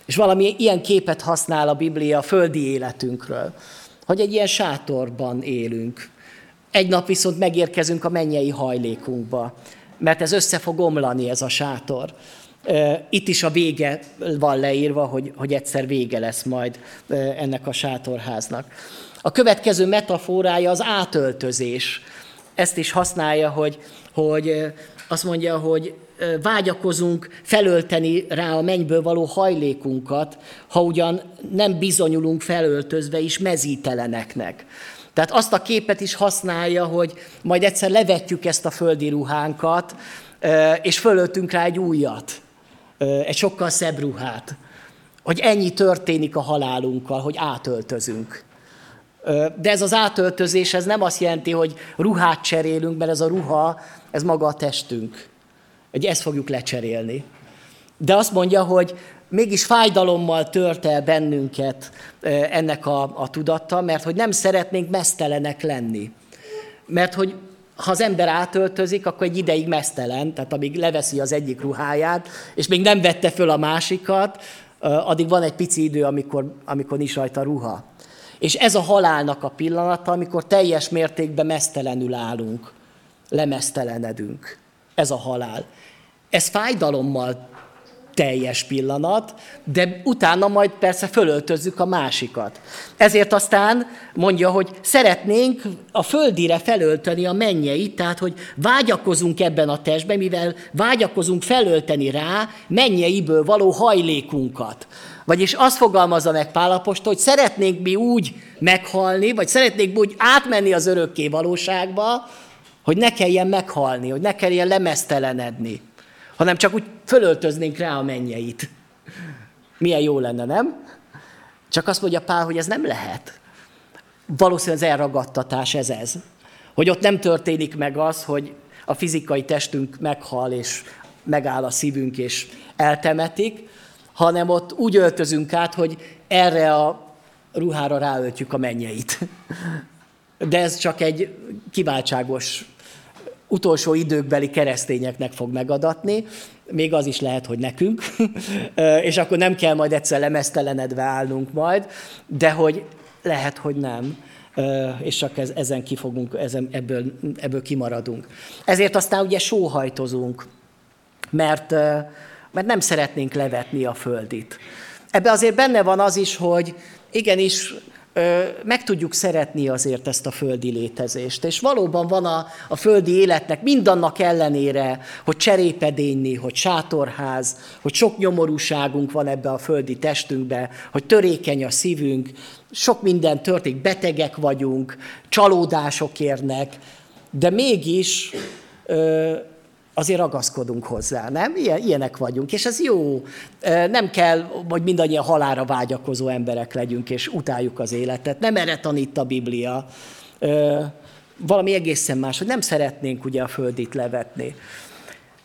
És valami ilyen képet használ a Biblia a földi életünkről, hogy egy ilyen sátorban élünk. Egy nap viszont megérkezünk a mennyei hajlékunkba, mert ez össze fog omlani, ez a sátor. Itt is a vége van leírva, hogy, hogy egyszer vége lesz majd ennek a sátorháznak. A következő metaforája az átöltözés. Ezt is használja, hogy, hogy azt mondja, hogy vágyakozunk felölteni rá a mennyből való hajlékunkat, ha ugyan nem bizonyulunk felöltözve is mezíteleneknek. Tehát azt a képet is használja, hogy majd egyszer levetjük ezt a földi ruhánkat, és fölöltünk rá egy újat, egy sokkal szebb ruhát. Hogy ennyi történik a halálunkkal, hogy átöltözünk. De ez az átöltözés, ez nem azt jelenti, hogy ruhát cserélünk, mert ez a ruha, ez maga a testünk. Hogy ezt fogjuk lecserélni. De azt mondja, hogy mégis fájdalommal tört el bennünket ennek a, a tudatta, mert hogy nem szeretnénk mesztelenek lenni. Mert hogy ha az ember átöltözik, akkor egy ideig mesztelen, tehát amíg leveszi az egyik ruháját, és még nem vette föl a másikat, addig van egy pici idő, amikor, amikor nincs rajta ruha. És ez a halálnak a pillanata, amikor teljes mértékben mesztelenül állunk, lemesztelenedünk. Ez a halál. Ez fájdalommal teljes pillanat, de utána majd persze fölöltözzük a másikat. Ezért aztán mondja, hogy szeretnénk a földire felölteni a mennyeit, tehát hogy vágyakozunk ebben a testben, mivel vágyakozunk felölteni rá mennyeiből való hajlékunkat. Vagyis azt fogalmazza meg Pálapost, hogy szeretnénk mi úgy meghalni, vagy szeretnénk úgy átmenni az örökké valóságba, hogy ne kelljen meghalni, hogy ne kelljen lemesztelenedni hanem csak úgy fölöltöznénk rá a mennyeit. Milyen jó lenne, nem? Csak azt mondja Pál, hogy ez nem lehet. Valószínűleg az elragadtatás ez ez. Hogy ott nem történik meg az, hogy a fizikai testünk meghal, és megáll a szívünk, és eltemetik, hanem ott úgy öltözünk át, hogy erre a ruhára ráöltjük a mennyeit. De ez csak egy kiváltságos utolsó időkbeli keresztényeknek fog megadatni, még az is lehet, hogy nekünk, és akkor nem kell majd egyszer lemesztelenedve állnunk majd, de hogy lehet, hogy nem és csak ezen kifogunk, ezen, ebből, ebből kimaradunk. Ezért aztán ugye sóhajtozunk, mert, mert nem szeretnénk levetni a földit. Ebbe azért benne van az is, hogy igenis meg tudjuk szeretni azért ezt a földi létezést. És valóban van a, a földi életnek mindannak ellenére, hogy cserépedényni, hogy sátorház, hogy sok nyomorúságunk van ebbe a földi testünkbe, hogy törékeny a szívünk, sok minden történik, betegek vagyunk, csalódások érnek, de mégis azért ragaszkodunk hozzá, nem? Ilyen, ilyenek vagyunk, és ez jó. Nem kell, hogy mindannyian halára vágyakozó emberek legyünk, és utáljuk az életet. Nem erre tanít a Biblia. Valami egészen más, hogy nem szeretnénk ugye a földit levetni.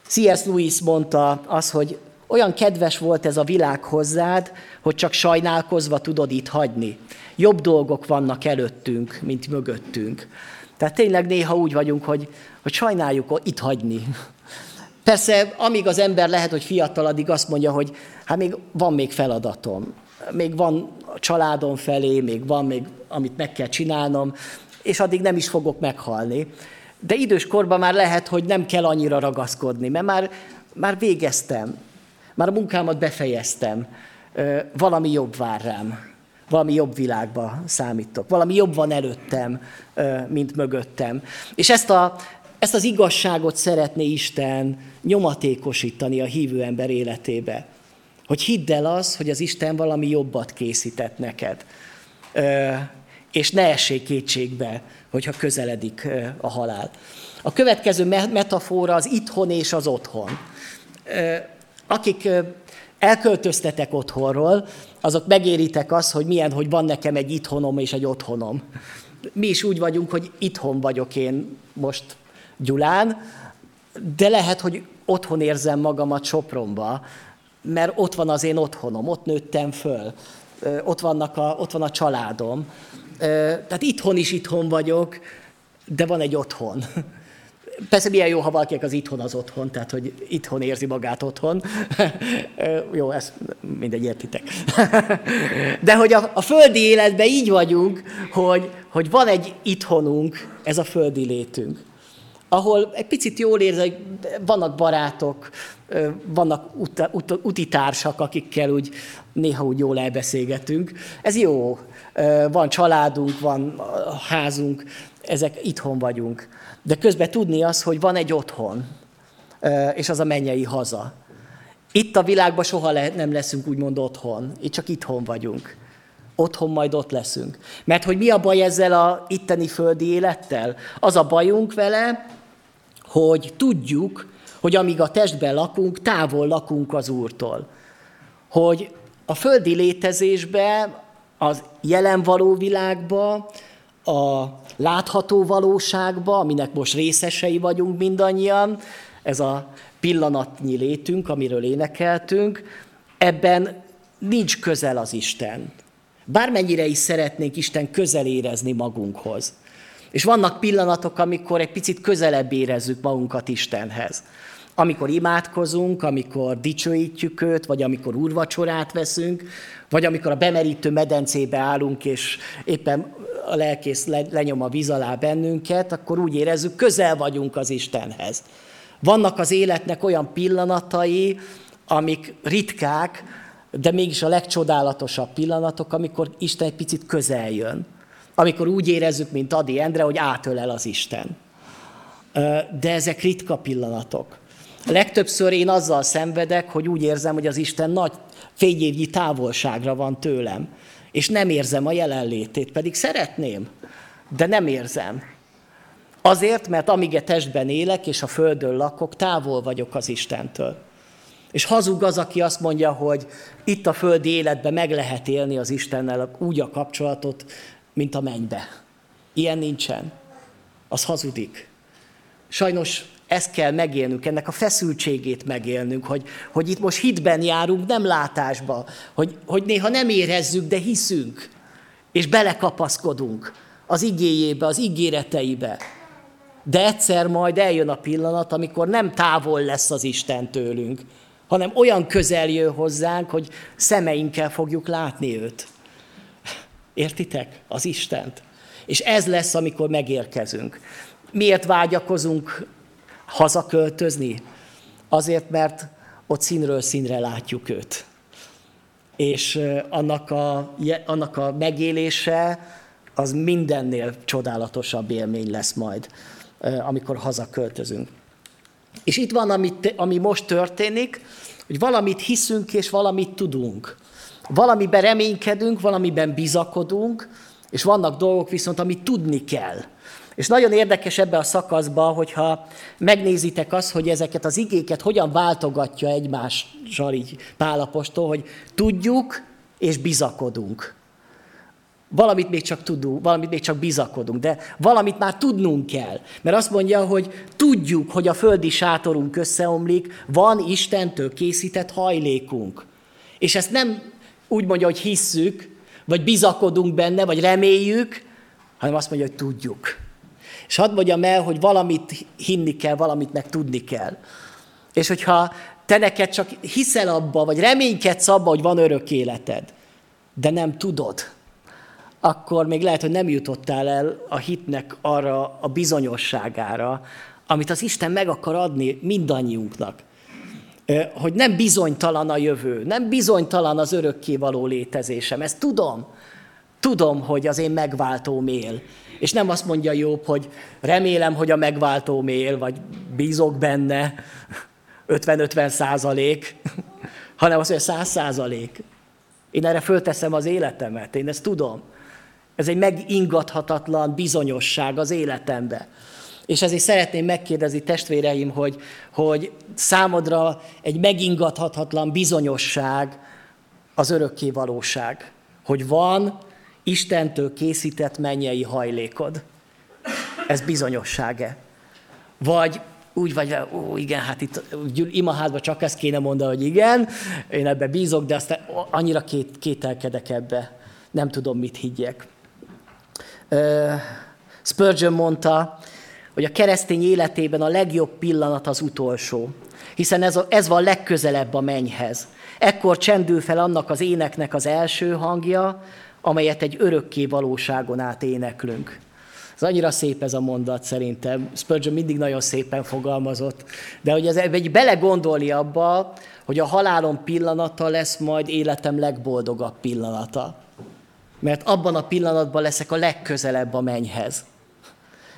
C.S. Lewis mondta az, hogy olyan kedves volt ez a világ hozzád, hogy csak sajnálkozva tudod itt hagyni. Jobb dolgok vannak előttünk, mint mögöttünk. Tehát tényleg néha úgy vagyunk, hogy, hogy sajnáljuk itt hagyni Persze, amíg az ember lehet, hogy fiatal, addig azt mondja, hogy hát még van még feladatom, még van a családom felé, még van még, amit meg kell csinálnom, és addig nem is fogok meghalni. De idős korban már lehet, hogy nem kell annyira ragaszkodni, mert már, már végeztem, már a munkámat befejeztem, valami jobb vár rám, valami jobb világba számítok, valami jobb van előttem, mint mögöttem. És ezt a, ezt az igazságot szeretné Isten nyomatékosítani a hívő ember életébe. Hogy hidd el az, hogy az Isten valami jobbat készített neked. És ne essék kétségbe, hogyha közeledik a halál. A következő metafora az itthon és az otthon. Akik elköltöztetek otthonról, azok megéritek azt, hogy milyen, hogy van nekem egy itthonom és egy otthonom. Mi is úgy vagyunk, hogy itthon vagyok én most Gyulán, de lehet, hogy otthon érzem magamat Sopronba, mert ott van az én otthonom, ott nőttem föl, ott, vannak a, ott van a családom. Tehát itthon is itthon vagyok, de van egy otthon. Persze milyen jó, ha valakinek az itthon az otthon, tehát hogy itthon érzi magát otthon. jó, ezt mindegy, értitek. De hogy a, a földi életben így vagyunk, hogy, hogy van egy itthonunk, ez a földi létünk ahol egy picit jól érzek, vannak barátok, vannak ut- ut- utitársak, akikkel úgy néha úgy jól elbeszélgetünk. Ez jó. Van családunk, van házunk, ezek itthon vagyunk. De közben tudni az, hogy van egy otthon, és az a mennyei haza. Itt a világban soha le- nem leszünk úgymond otthon, itt csak itthon vagyunk. otthon majd ott leszünk. Mert hogy mi a baj ezzel a itteni földi élettel? Az a bajunk vele, hogy tudjuk, hogy amíg a testben lakunk, távol lakunk az Úrtól. Hogy a földi létezésben, az jelen való világban, a látható valóságba, aminek most részesei vagyunk mindannyian, ez a pillanatnyi létünk, amiről énekeltünk, ebben nincs közel az Isten. Bármennyire is szeretnénk Isten közel érezni magunkhoz. És vannak pillanatok, amikor egy picit közelebb érezzük magunkat Istenhez. Amikor imádkozunk, amikor dicsőítjük őt, vagy amikor úrvacsorát veszünk, vagy amikor a bemerítő medencébe állunk, és éppen a lelkész lenyom a víz alá bennünket, akkor úgy érezzük, közel vagyunk az Istenhez. Vannak az életnek olyan pillanatai, amik ritkák, de mégis a legcsodálatosabb pillanatok, amikor Isten egy picit közel jön. Amikor úgy érezzük, mint Adi Endre, hogy átölel az Isten. De ezek ritka pillanatok. Legtöbbször én azzal szenvedek, hogy úgy érzem, hogy az Isten nagy fényévnyi távolságra van tőlem, és nem érzem a jelenlétét, pedig szeretném, de nem érzem. Azért, mert amíg a testben élek és a földön lakok, távol vagyok az Istentől. És hazug az, aki azt mondja, hogy itt a földi életben meg lehet élni az Istennel úgy a kapcsolatot, mint a mennybe. Ilyen nincsen. Az hazudik. Sajnos ezt kell megélnünk, ennek a feszültségét megélnünk, hogy, hogy itt most hitben járunk, nem látásba, hogy, hogy néha nem érezzük, de hiszünk, és belekapaszkodunk az igéjébe, az ígéreteibe. De egyszer majd eljön a pillanat, amikor nem távol lesz az Isten tőlünk, hanem olyan közel jön hozzánk, hogy szemeinkkel fogjuk látni őt. Értitek? Az Istent. És ez lesz, amikor megérkezünk. Miért vágyakozunk hazaköltözni? Azért, mert ott színről színre látjuk őt. És annak a, annak a megélése az mindennél csodálatosabb élmény lesz majd, amikor hazaköltözünk. És itt van, amit, ami most történik, hogy valamit hiszünk és valamit tudunk. Valamiben reménykedünk, valamiben bizakodunk, és vannak dolgok viszont, amit tudni kell. És nagyon érdekes ebbe a szakaszba, hogyha megnézitek azt, hogy ezeket az igéket hogyan váltogatja egymással így Pálapostól, hogy tudjuk és bizakodunk. Valamit még csak tudunk, valamit még csak bizakodunk, de valamit már tudnunk kell. Mert azt mondja, hogy tudjuk, hogy a földi sátorunk összeomlik, van Istentől készített hajlékunk. És ezt nem úgy mondja, hogy hisszük, vagy bizakodunk benne, vagy reméljük, hanem azt mondja, hogy tudjuk. És hadd mondjam el, hogy valamit hinni kell, valamit meg tudni kell. És hogyha te neked csak hiszel abba, vagy reménykedsz abba, hogy van örök életed, de nem tudod, akkor még lehet, hogy nem jutottál el a hitnek arra a bizonyosságára, amit az Isten meg akar adni mindannyiunknak. Hogy nem bizonytalan a jövő, nem bizonytalan az örökkévaló létezésem. Ezt tudom. Tudom, hogy az én megváltóm él. És nem azt mondja Jobb, hogy remélem, hogy a megváltóm él, vagy bízok benne, 50-50 százalék, hanem azt mondja, 100 százalék. Én erre fölteszem az életemet, én ezt tudom. Ez egy megingathatatlan bizonyosság az életembe. És ezért szeretném megkérdezni testvéreim, hogy, hogy számodra egy megingathatatlan bizonyosság az örökké valóság. Hogy van Istentől készített mennyei hajlékod. Ez bizonyossága. Vagy úgy vagy, ó, igen, hát itt imaházban csak ezt kéne mondani, hogy igen, én ebbe bízok, de aztán annyira két, kételkedek ebbe, nem tudom, mit higgyek. Spurgeon mondta, hogy a keresztény életében a legjobb pillanat az utolsó, hiszen ez, a, ez van legközelebb a mennyhez. Ekkor csendül fel annak az éneknek az első hangja, amelyet egy örökké valóságon át éneklünk. Ez annyira szép ez a mondat szerintem. Spurgeon mindig nagyon szépen fogalmazott. De hogy ez egy belegondolni abba, hogy a halálom pillanata lesz majd életem legboldogabb pillanata. Mert abban a pillanatban leszek a legközelebb a mennyhez.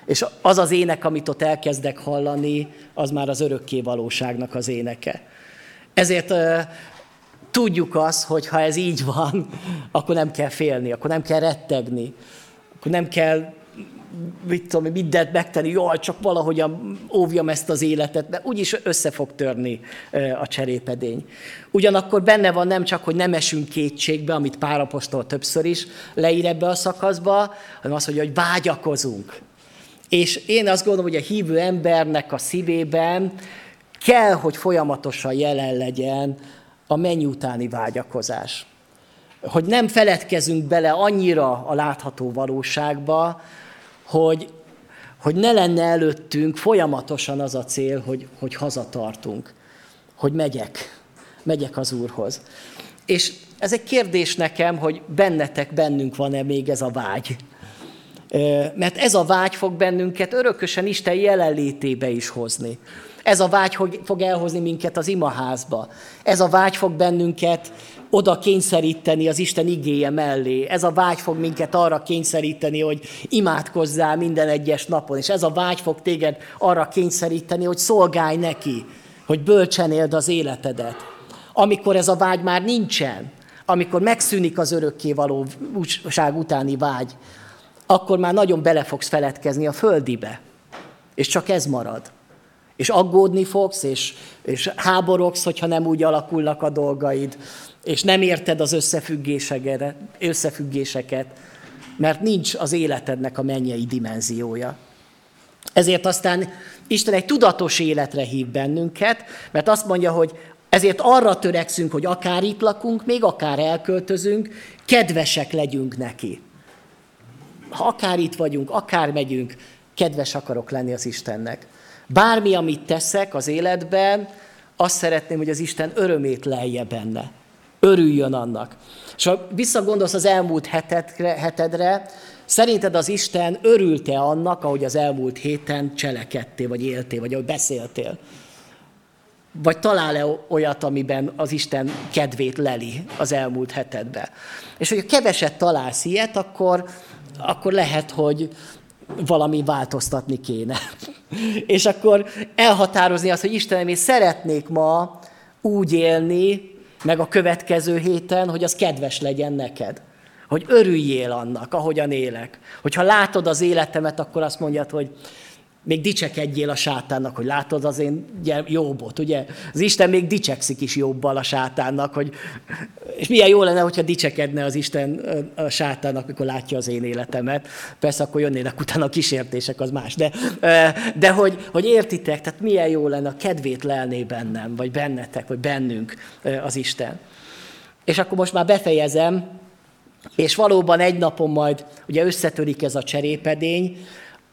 És az az ének, amit ott elkezdek hallani, az már az örökké valóságnak az éneke. Ezért tudjuk azt, hogy ha ez így van, akkor nem kell félni, akkor nem kell rettegni, akkor nem kell mit tudom, mindent megtenni, jaj, csak valahogyan óvjam ezt az életet, de úgyis össze fog törni a cserépedény. Ugyanakkor benne van nem csak, hogy nem esünk kétségbe, amit Párapostól többször is leír ebbe a szakaszba, hanem az, hogy, hogy vágyakozunk. És én azt gondolom, hogy a hívő embernek a szívében kell, hogy folyamatosan jelen legyen a menny utáni vágyakozás. Hogy nem feledkezünk bele annyira a látható valóságba, hogy, hogy ne lenne előttünk folyamatosan az a cél, hogy, hogy hazatartunk, hogy megyek, megyek az Úrhoz. És ez egy kérdés nekem, hogy bennetek, bennünk van-e még ez a vágy. Mert ez a vágy fog bennünket örökösen Isten jelenlétébe is hozni. Ez a vágy fog elhozni minket az imaházba. Ez a vágy fog bennünket oda kényszeríteni az Isten igéje mellé. Ez a vágy fog minket arra kényszeríteni, hogy imádkozzál minden egyes napon, és ez a vágy fog téged arra kényszeríteni, hogy szolgálj neki, hogy bölcsen éld az életedet. Amikor ez a vágy már nincsen, amikor megszűnik az örökké valóság utáni vágy, akkor már nagyon bele fogsz feledkezni a földibe. És csak ez marad. És aggódni fogsz, és, és háborogsz, hogyha nem úgy alakulnak a dolgaid és nem érted az összefüggéseket, mert nincs az életednek a mennyei dimenziója. Ezért aztán Isten egy tudatos életre hív bennünket, mert azt mondja, hogy ezért arra törekszünk, hogy akár itt lakunk, még akár elköltözünk, kedvesek legyünk neki. Ha akár itt vagyunk, akár megyünk, kedves akarok lenni az Istennek. Bármi, amit teszek az életben, azt szeretném, hogy az Isten örömét lelje benne. Örüljön annak. És ha visszagondolsz az elmúlt hetedre, hetedre, szerinted az Isten örülte annak, ahogy az elmúlt héten cselekedtél, vagy éltél, vagy ahogy beszéltél? Vagy talál-e olyat, amiben az Isten kedvét leli az elmúlt hetedben? És hogyha keveset találsz ilyet, akkor, akkor lehet, hogy valami változtatni kéne. És akkor elhatározni azt, hogy Istenem, én szeretnék ma úgy élni, meg a következő héten, hogy az kedves legyen neked. Hogy örüljél annak, ahogyan élek. Hogyha látod az életemet, akkor azt mondjad, hogy még dicsekedjél a sátánnak, hogy látod az én jobbot, ugye? Az Isten még dicsekszik is jobbal a sátánnak, hogy, és milyen jó lenne, hogyha dicsekedne az Isten a sátánnak, mikor látja az én életemet. Persze akkor jönnének utána a kísértések, az más. De, de hogy, hogy értitek, tehát milyen jó lenne, a kedvét lelné bennem, vagy bennetek, vagy bennünk az Isten. És akkor most már befejezem, és valóban egy napon majd ugye összetörik ez a cserépedény,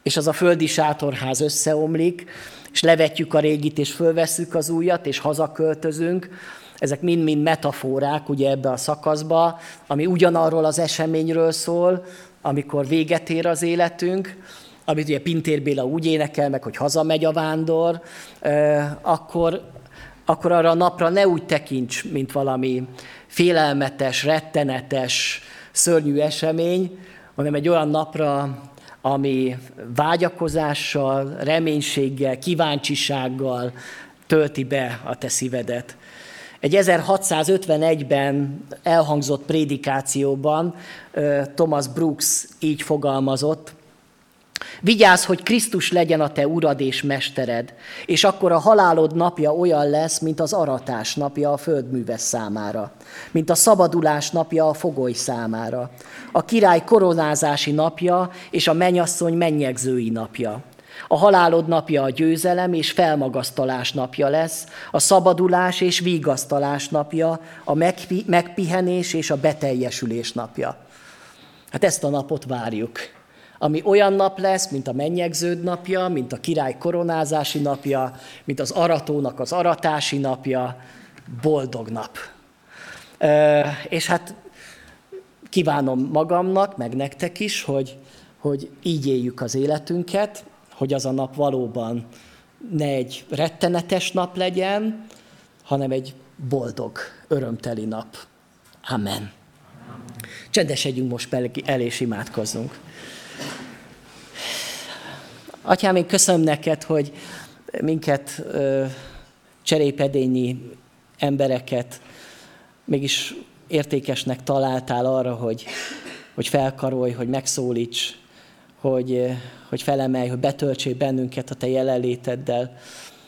és az a földi sátorház összeomlik, és levetjük a régit, és fölvesszük az újat, és hazaköltözünk. Ezek mind-mind metaforák ugye ebbe a szakaszba, ami ugyanarról az eseményről szól, amikor véget ér az életünk, amit ugye Pintér Béla úgy énekel meg, hogy hazamegy a vándor, akkor, akkor arra a napra ne úgy tekints, mint valami félelmetes, rettenetes, szörnyű esemény, hanem egy olyan napra, ami vágyakozással, reménységgel, kíváncsisággal tölti be a te szívedet. Egy 1651-ben elhangzott prédikációban Thomas Brooks így fogalmazott, Vigyázz, hogy Krisztus legyen a te urad és mestered, és akkor a halálod napja olyan lesz, mint az aratás napja a földműves számára, mint a szabadulás napja a fogoly számára, a király koronázási napja és a menyasszony mennyegzői napja. A halálod napja a győzelem és felmagasztalás napja lesz, a szabadulás és vigasztalás napja, a megpihenés és a beteljesülés napja. Hát ezt a napot várjuk ami olyan nap lesz, mint a mennyegződ napja, mint a király koronázási napja, mint az aratónak az aratási napja, boldog nap. És hát kívánom magamnak, meg nektek is, hogy, hogy így éljük az életünket, hogy az a nap valóban ne egy rettenetes nap legyen, hanem egy boldog, örömteli nap. Amen. Csendesedjünk most el és imádkozzunk. Atyám, én köszönöm neked, hogy minket cserépedényi embereket mégis értékesnek találtál arra, hogy, hogy felkarolj, hogy megszólíts, hogy, hogy felemelj, hogy betöltsél bennünket a te jelenléteddel.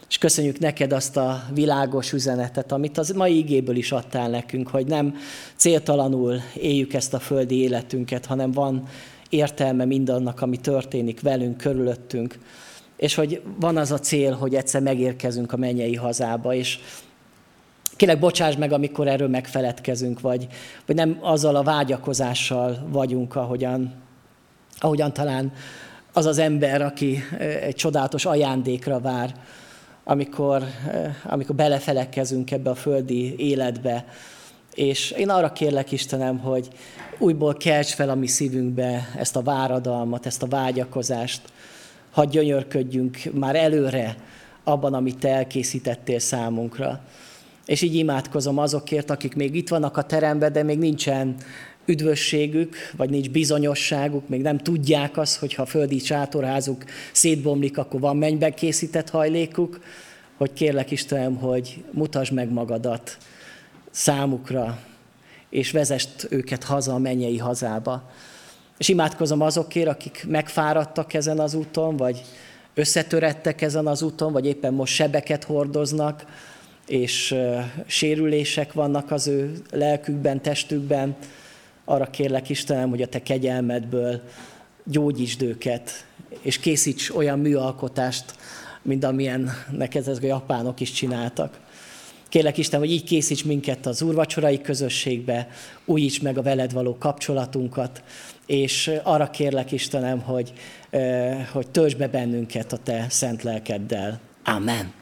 És köszönjük neked azt a világos üzenetet, amit az mai igéből is adtál nekünk, hogy nem céltalanul éljük ezt a földi életünket, hanem van értelme mindannak, ami történik velünk, körülöttünk. És hogy van az a cél, hogy egyszer megérkezünk a mennyei hazába, és Kérlek, bocsáss meg, amikor erről megfeledkezünk, vagy, vagy nem azzal a vágyakozással vagyunk, ahogyan, ahogyan talán az az ember, aki egy csodálatos ajándékra vár, amikor, amikor belefelekezünk ebbe a földi életbe. És én arra kérlek, Istenem, hogy újból kelts fel a mi szívünkbe ezt a váradalmat, ezt a vágyakozást, hadd gyönyörködjünk már előre abban, amit Te elkészítettél számunkra. És így imádkozom azokért, akik még itt vannak a teremben, de még nincsen üdvösségük, vagy nincs bizonyosságuk, még nem tudják azt, hogy ha a földi sátorházuk szétbomlik, akkor van mennyben készített hajlékuk, hogy kérlek Istenem, hogy mutasd meg magadat számukra, és vezest őket haza a mennyei hazába. És imádkozom azokért, akik megfáradtak ezen az úton, vagy összetörettek ezen az úton, vagy éppen most sebeket hordoznak, és sérülések vannak az ő lelkükben, testükben, arra kérlek Istenem, hogy a te kegyelmedből gyógyítsd őket, és készíts olyan műalkotást, mint amilyennek ezek a japánok is csináltak. Kérlek Isten, hogy így készíts minket az úrvacsorai közösségbe, újíts meg a veled való kapcsolatunkat, és arra kérlek Istenem, hogy, hogy töltsd be bennünket a te szent lelkeddel. Amen.